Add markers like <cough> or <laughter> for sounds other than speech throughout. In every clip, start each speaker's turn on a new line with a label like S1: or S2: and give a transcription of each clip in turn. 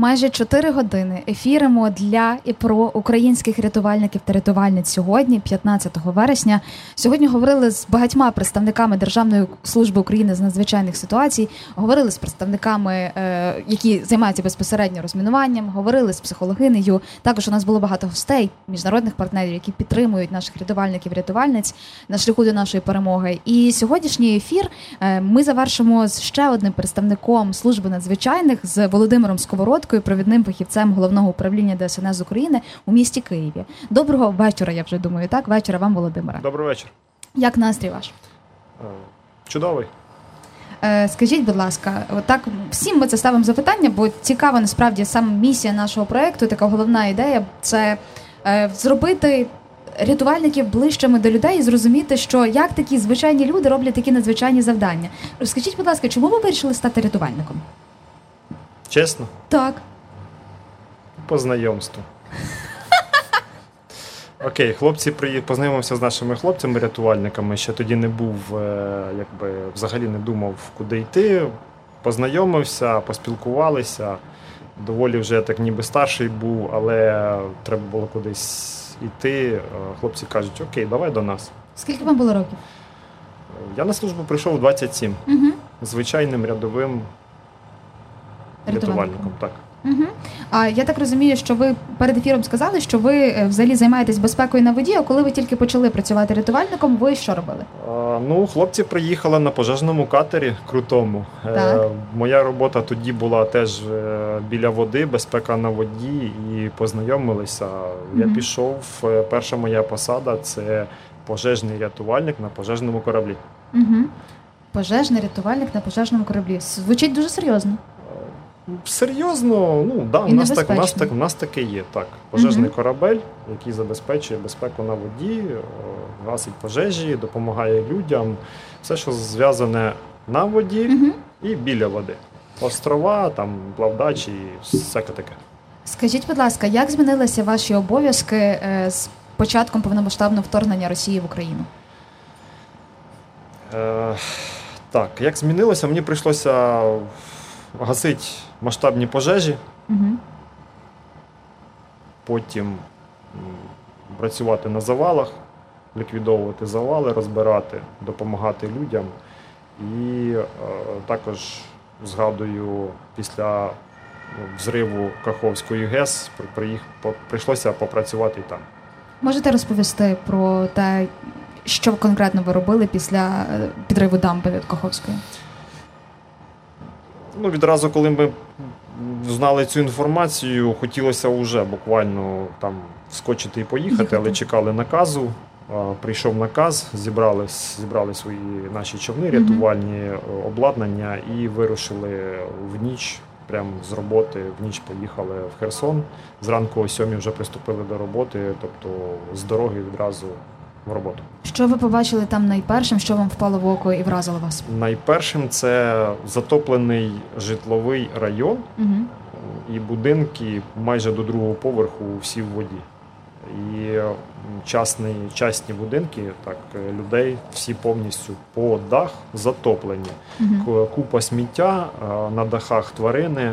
S1: Майже 4 години ефіримо для і про українських рятувальників та рятувальниць сьогодні, 15 вересня. Сьогодні говорили з багатьма представниками Державної служби України з надзвичайних ситуацій. Говорили з представниками, е, які займаються безпосередньо розмінуванням. Говорили з психологинею. Також у нас було багато гостей, міжнародних партнерів, які підтримують наших рятувальників, рятувальниць на шляху до нашої перемоги. І сьогоднішній ефір е, ми завершимо з ще одним представником служби надзвичайних з Володимиром Сковородкою, провідним фахівцем головного управління ДСНС України у місті Києві. Доброго вечора. Я вже думаю, так вечора вам, Володимире.
S2: Добрий вечір.
S1: Як настрій ваш?
S2: Е, Чудовий.
S1: Е, Скажіть, будь ласка, отак всім ми це ставимо запитання, бо цікава насправді саме місія нашого проекту, така головна ідея це е, зробити рятувальників ближчими до людей і зрозуміти, що як такі звичайні люди роблять такі надзвичайні завдання. Розкажіть, будь ласка, чому ви вирішили стати рятувальником?
S2: Чесно,
S1: Так.
S2: по знайомству. <laughs> Окей, хлопці приї- познайомився з нашими хлопцями-рятувальниками. Ще тоді не був, е, якби взагалі не думав, куди йти. Познайомився, поспілкувалися. Доволі вже так ніби старший був, але треба було кудись йти. Е, Хлопці кажуть, окей, давай до нас.
S1: Скільки вам було років?
S2: Я на службу прийшов у 27,
S1: Угу.
S2: звичайним рядовим рятувальником. Так.
S1: Угу. А я так розумію, що ви перед ефіром сказали, що ви е, взагалі займаєтесь безпекою на воді. А коли ви тільки почали працювати рятувальником, ви що робили?
S2: А, Ну, хлопці приїхали на пожежному катері крутому. Е, Моя робота тоді була теж е, біля води, безпека на воді, і познайомилися. Я пішов. е, Перша моя посада це пожежний рятувальник на пожежному кораблі.
S1: Угу. Пожежний рятувальник на пожежному кораблі. Звучить дуже серйозно.
S2: Серйозно, ну да, у нас так, у нас так, у нас таке є. Так, пожежний
S1: Мгм.
S2: корабель, який забезпечує безпеку на воді, е, гасить пожежі, допомагає людям. Все, що зв'язане на воді.
S1: Угу.
S2: і біля води. Острова, там плавдачі і всяке таке.
S1: Скажіть, будь ласка, як змінилися ваші обов'язки е, з початком повномасштабного вторгнення Росії в Україну?
S2: Е, так, як змінилося, мені прийшлося гасити масштабні пожежі,
S1: Угу.
S2: потім працювати на завалах, ліквідовувати завали, розбирати, допомагати людям. І е, також згадую, після ну, взриву Каховської ГЕС при- приїх- по- прийшлося попрацювати там.
S1: Можете розповісти про те, що конкретно ви робили після е, підриву дамби від Каховської?
S2: Ну, відразу, коли ми знали цю інформацію, хотілося вже буквально там вскочити і поїхати, але чекали наказу. Прийшов наказ, зібрали, зібрали свої наші човни, рятувальні е, обладнання і вирушили в ніч. Прямо з роботи в ніч поїхали в Херсон. Зранку о сьомій вже приступили до роботи, тобто з дороги відразу в роботу.
S1: Що ви побачили там найпершим, що вам впало в око і вразило вас?
S2: Найпершим це затоплений житловий район.
S1: Угу.
S2: і будинки майже до другого поверху всі в воді. І частні, частні будинки, так, е, людей всі повністю по дах затоплені.
S1: Угу.
S2: Купа сміття, е, на дахах тварини,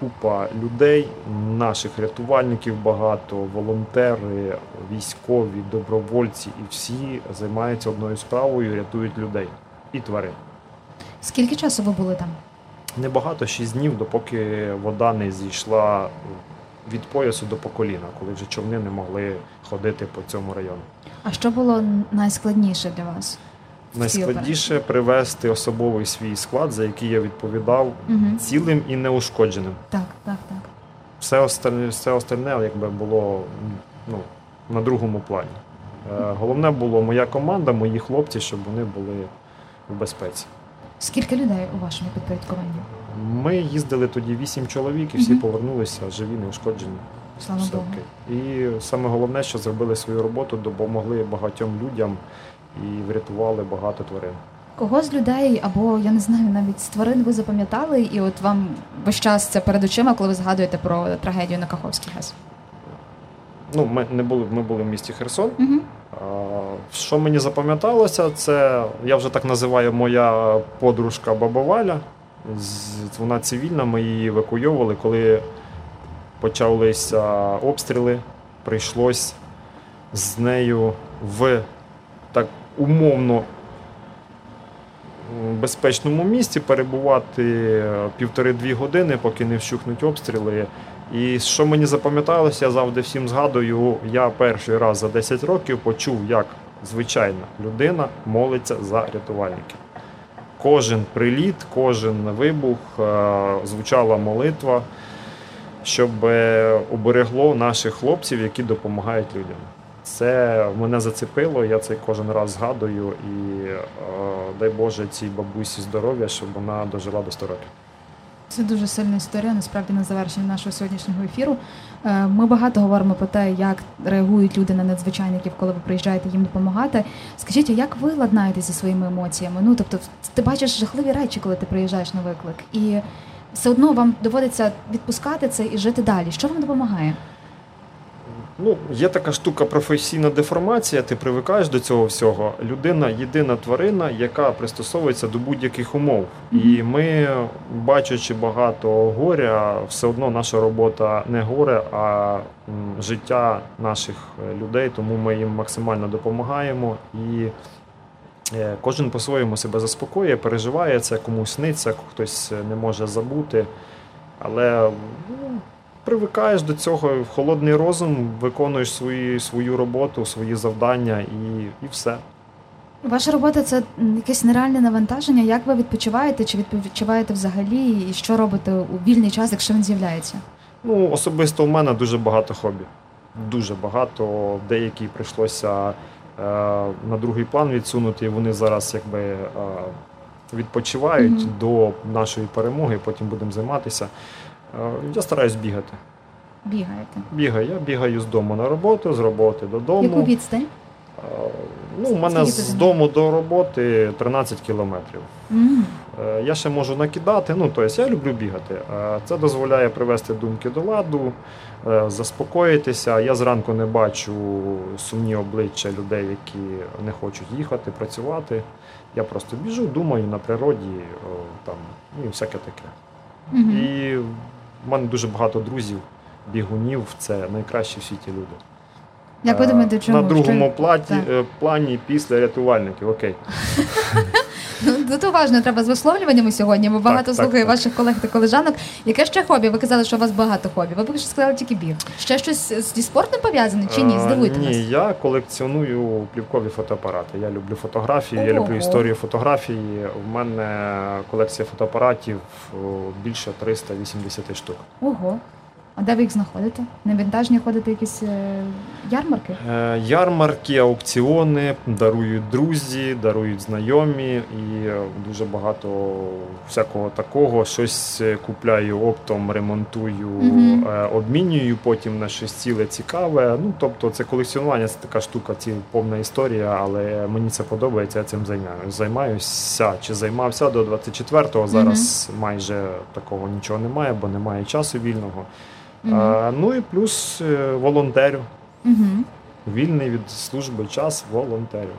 S2: купа людей, наших рятувальників багато, волонтери, військові, добровольці, і всі займаються одною справою, рятують людей і тварин.
S1: Скільки часу ви були там?
S2: Небагато, 6 днів, допоки вода не зійшла від поясу до по коліна, коли вже човни не могли ходити по цьому району.
S1: А що було найскладніше для вас?
S2: Найскладніше привести особовий свій склад, за який я відповідав,
S1: Угу.
S2: цілим і неушкодженим.
S1: Так, так, так.
S2: Все остальне, все остальне якби було ну, на другому плані. Е, Головне було моя команда, мої хлопці, щоб вони були в безпеці.
S1: Скільки людей у вашому підпорядкуванні?
S2: Ми їздили тоді вісім чоловік і всі
S1: Мгм.
S2: повернулися живі, неушкоджені.
S1: Слава Богу.
S2: І саме головне, що зробили свою роботу, допомогли багатьом людям і врятували багато тварин.
S1: Кого з людей, або я не знаю, навіть з тварин ви запам'ятали, і от вам весь час це перед очима, коли ви згадуєте про трагедію на Каховський газ?
S2: Ну, ми не були, ми були в місті Херсон.
S1: Угу.
S2: А, Що мені запам'яталося, це я вже так називаю моя подружка Баба Валя. Вона цивільна, ми її евакуйовували, коли почалися обстріли, прийшлось з нею в так умовно безпечному місці перебувати півтори-дві години, поки не вщухнуть обстріли. І що мені запам'яталося, я завжди всім згадую, я перший раз за 10 років почув, як звичайна людина молиться за рятувальників. Кожен приліт, кожен вибух е, звучала молитва, щоб е, оберегло наших хлопців, які допомагають людям. Це мене зацепило, я це кожен раз згадую і е, дай Боже цій бабусі здоров'я, щоб вона дожила до 100 років.
S1: Це дуже сильна історія. Насправді на завершення нашого сьогоднішнього ефіру. Е, ми багато говоримо про те, як реагують люди на надзвичайників, коли ви приїжджаєте їм допомагати. Скажіть, як ви ладнаєтеся зі своїми емоціями? Ну тобто, ти бачиш жахливі речі, коли ти приїжджаєш на виклик, і все одно вам доводиться відпускати це і жити далі. Що вам допомагає?
S2: Ну, є така штука професійна деформація, ти привикаєш до цього всього. Людина єдина тварина, яка пристосовується до будь-яких умов. І ми, бачачи багато горя, все одно наша робота не горе, а життя наших е, людей, тому ми їм максимально допомагаємо. І е, кожен по-своєму себе заспокоює, переживає це, комусь сниться, хтось не може забути. Але ну, привикаєш до цього в холодний розум, виконуєш свої, свою роботу, свої завдання і, і все.
S1: Ваша робота це якесь нереальне навантаження. Як ви відпочиваєте? Чи відпочиваєте взагалі? І що робите у вільний час, якщо він з'являється?
S2: Ну, особисто у мене дуже багато хобі. Дуже багато. Деякі прийшлося е, на другий план відсунути. Вони зараз якби е, відпочивають mm -hmm. до нашої перемоги, потім будемо займатися. Е, я стараюсь бігати.
S1: Бігаєте?
S2: Бігаю. Я бігаю з дому на роботу, з роботи додому.
S1: Яку відстань?
S2: Е, ну, У мене з дому до роботи 13 кілометрів.
S1: Mm.
S2: Я ще можу накидати, ну тобто я люблю бігати. Це дозволяє привести думки до ладу, заспокоїтися. Я зранку не бачу сумні обличчя людей, які не хочуть їхати, працювати. Я просто біжу, думаю на природі, там, ну і всяке таке.
S1: Mm-hmm.
S2: І в мене дуже багато друзів, бігунів це найкращі в світі люди.
S1: Як ви думаєте, чому?
S2: На другому платі, е, плані після рятувальників, окей. <laughs>
S1: Тут уважно треба з висловлюваннями сьогодні, бо багато так, слухаю так, ваших колег та колежанок. Яке ще хобі? Ви казали, що у вас багато хобі. Ви поки що сказали тільки біг. Ще щось зі спортом пов'язане чи ні? Здивуйте
S2: Ні,
S1: нас.
S2: я колекціоную плівкові фотоапарати. Я люблю фотографії, Ого. я люблю історію фотографії. У мене колекція фотоапаратів більше 380 штук.
S1: Ого. А де ви їх знаходите? На вінтажні ходите якісь е, ярмарки?
S2: Е, ярмарки, аукціони дарують друзі, дарують знайомі і дуже багато всякого такого. Щось купляю оптом, ремонтую, угу. обмінюю потім на щось ціле цікаве. Ну тобто, це колекціонування це така штука, ці повна історія, але мені це подобається. Я цим займаюся. Займаюся чи займався до 24-го. Зараз угу. майже такого нічого немає, бо немає часу вільного. Угу. А, Ну і плюс е, волонтерю.
S1: Угу.
S2: Вільний від служби час волонтерю.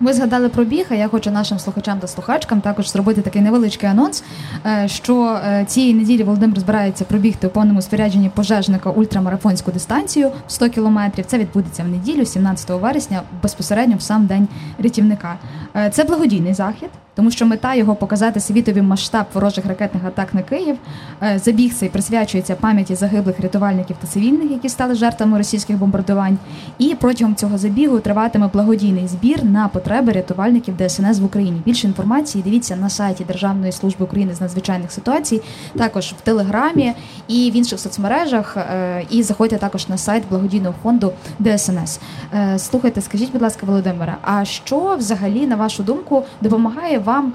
S1: Ви згадали про біг, а я хочу нашим слухачам та слухачкам також зробити такий невеличкий анонс. Е, що цієї неділі Володимир збирається пробігти у повному спорядженні пожежника ультрамарафонську дистанцію 100 кілометрів. Це відбудеться в неділю, 17 вересня, безпосередньо в сам день рятівника. Це благодійний захід тому що мета його показати світові масштаб ворожих ракетних атак на Київ. Е, забіг цей присвячується пам'яті загиблих рятувальників та цивільних, які стали жертвами російських бомбардувань. І протягом цього забігу триватиме благодійний збір на потреби рятувальників ДСНС в Україні. Більше інформації дивіться на сайті Державної служби України з надзвичайних ситуацій, також в Телеграмі і в інших соцмережах. Е, і заходьте також на сайт благодійного фонду ДСНС. Е, слухайте, скажіть, будь ласка, Володимира, а що взагалі на вашу думку допомагає? Вам,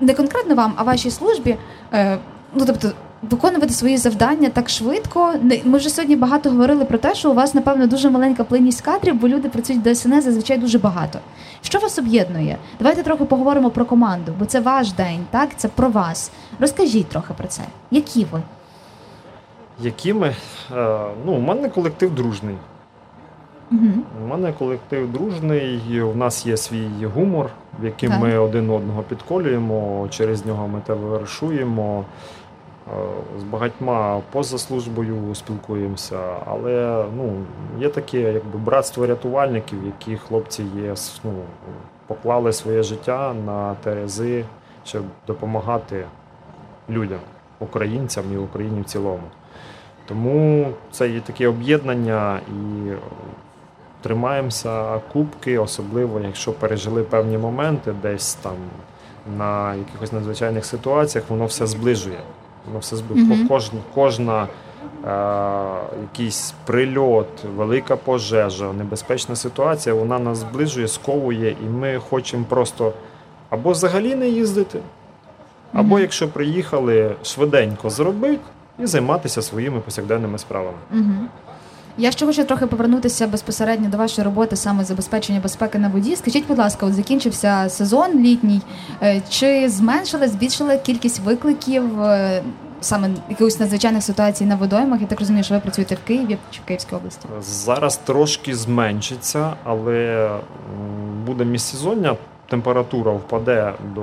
S1: не конкретно вам, а вашій службі, е, ну тобто. Виконувати свої завдання так швидко. Ми вже сьогодні багато говорили про те, що у вас, напевно, дуже маленька плинність кадрів, бо люди працюють в ДСНС зазвичай дуже багато. Що вас об'єднує? Давайте трохи поговоримо про команду, бо це ваш день, так? Це про вас. Розкажіть трохи про це. Які ви?
S2: Які ми? Е, ну, у мене колектив дружний.
S1: Угу.
S2: У мене колектив дружний, у нас є свій гумор, в яким
S1: Так.
S2: ми один одного підколюємо, через нього ми те вирішуємо. Е, З багатьма поза службою спілкуємося, але ну, є таке якби братство рятувальників, які хлопці є, ну, поклали своє життя на терези, щоб допомагати людям, українцям і Україні в цілому. Тому це є таке об'єднання і тримаємося кубки, особливо якщо пережили певні моменти десь там на якихось надзвичайних ситуаціях, воно все зближує. Воно все зближує.
S1: Мгм.
S2: Кожна, кожна е, якийсь прильот, велика пожежа, небезпечна ситуація, вона нас зближує, сковує, і ми хочемо просто або взагалі не їздити, або
S1: Мгм.
S2: якщо приїхали, швиденько зробити і займатися своїми повсякденними справами.
S1: Угу. Я ще хочу трохи повернутися безпосередньо до вашої роботи саме забезпечення безпеки на воді. Скажіть, будь ласка, от закінчився сезон літній. Е, Чи зменшила, збільшила кількість викликів е, саме якихось надзвичайних ситуацій на водоймах? Я так розумію, що ви працюєте в Києві чи в Київській області?
S2: Зараз трошки зменшиться, але буде міжсезоння, температура впаде до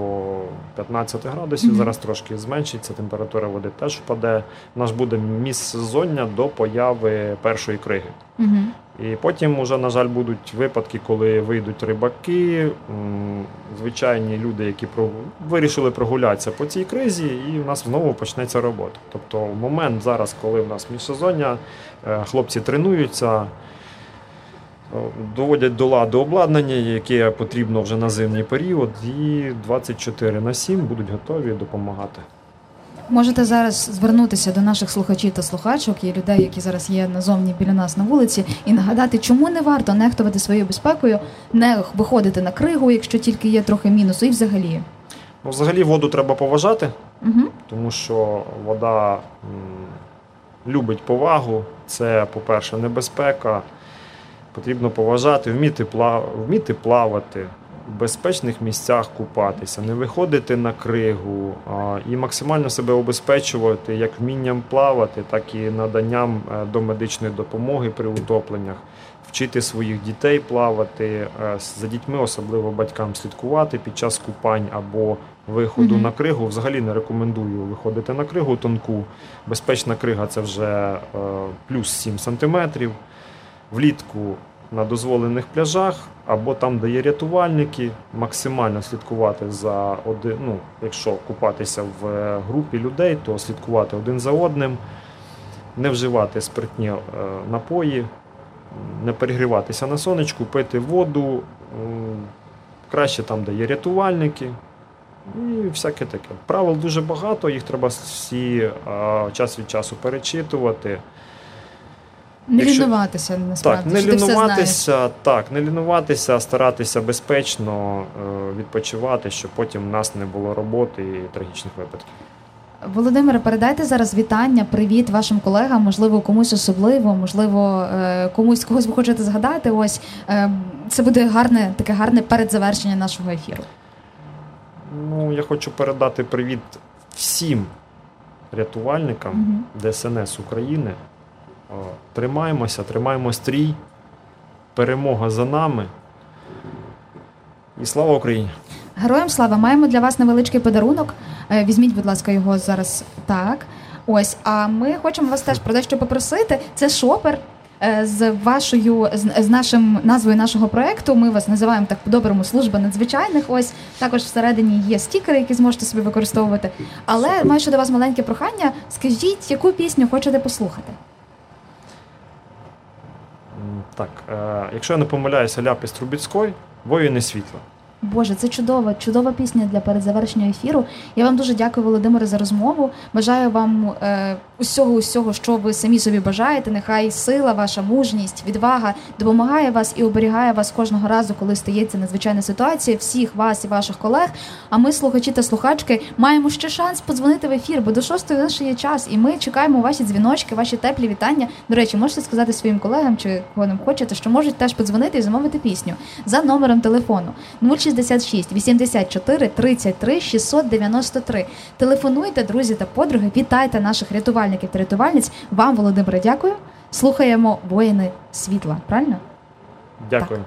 S2: 15 градусів.
S1: Мгм.
S2: Зараз трошки зменшиться, температура води теж впаде. У нас буде міжсезоння до появи першої криги.
S1: Угу.
S2: І потім, уже, на жаль, будуть випадки, коли вийдуть рибаки, звичайні люди, які вирішили прогулятися по цій кризі, і в нас знову почнеться робота. Тобто, в момент зараз, коли в нас міжсезоння, е, хлопці тренуються, доводять до ладу обладнання, яке потрібно вже на зимній період, і 24 на 7 будуть готові допомагати.
S1: Можете зараз звернутися до наших слухачів та слухачок і людей, які зараз є назовні біля нас на вулиці, і нагадати, чому не варто нехтувати своєю безпекою, не виходити на кригу, якщо тільки є трохи мінусу, і взагалі.
S2: Ну, взагалі воду треба поважати.
S1: Угу.
S2: тому що вода м, любить повагу. Це, по-перше, небезпека. Потрібно поважати, вміти, плав... вміти плавати, в безпечних місцях купатися, не виходити на кригу а, і максимально себе обезпечувати як вмінням плавати, так і наданням е, домедичної допомоги при утопленнях, вчити своїх дітей плавати, е, за дітьми, особливо батькам слідкувати під час купань або виходу
S1: Мгм.
S2: на кригу. Взагалі не рекомендую виходити на кригу тонку. Безпечна крига це вже е, плюс 7 сантиметрів. Влітку на дозволених пляжах або там, де є рятувальники, максимально слідкувати за один. Ну, якщо купатися в е, групі людей, то слідкувати один за одним, не вживати спиртні е, напої, не перегріватися на сонечку, пити воду. Краще там, де є рятувальники, і всяке таке. Правил дуже багато, їх треба всі час від часу перечитувати.
S1: Не
S2: Якщо-
S1: лінуватися насправді.
S2: Так, не
S1: що ти все знаєш.
S2: лінуватися, так, не лінуватися, старатися безпечно е, відпочивати, щоб потім в нас не було роботи і трагічних випадків.
S1: Володимире, передайте зараз вітання, привіт вашим колегам, можливо, комусь особливо, можливо, е, комусь когось ви хочете згадати. Ось е, це буде гарне, таке гарне передзавершення нашого ефіру.
S2: Ну, я хочу передати привіт всім рятувальникам
S1: Мгм.
S2: ДСНС України. Тримаємося, тримаємо стрій. Перемога за нами. І слава Україні!
S1: Героям слава, маємо для вас невеличкий подарунок. Е, Візьміть, будь ласка, його зараз так. Ось, а ми хочемо вас теж про дещо попросити. Це шопер. е, З вашою з, нашим назвою нашого проекту ми вас називаємо так по-доброму служба надзвичайних. Ось також всередині є стікери, які зможете собі використовувати. Але маю ще до вас маленьке прохання. Скажіть, яку пісню хочете послухати?
S2: Так, е, якщо я не помиляюся, ляпис Трубіцької, воїни світла.
S1: Боже, це чудова, чудова пісня для передзавершення ефіру. Я вам дуже дякую, Володимире, за розмову. Бажаю вам е, усього, усього, що ви самі собі бажаєте. Нехай сила, ваша мужність, відвага допомагає вас і оберігає вас кожного разу, коли стається надзвичайна ситуація. Всіх вас і ваших колег. А ми, слухачі та слухачки, маємо ще шанс подзвонити в ефір, бо до шостої наш є час, і ми чекаємо ваші дзвіночки, ваші теплі вітання. До речі, можете сказати своїм колегам чи кого нам хочете, що можуть теж подзвонити і замовити пісню за номером телефону 066 84 33 693. Телефонуйте, друзі та подруги, вітайте наших рятувальників та рятувальниць. Вам, Володимире, дякую. Слухаємо воїни світла. Правильно?
S2: Дякую.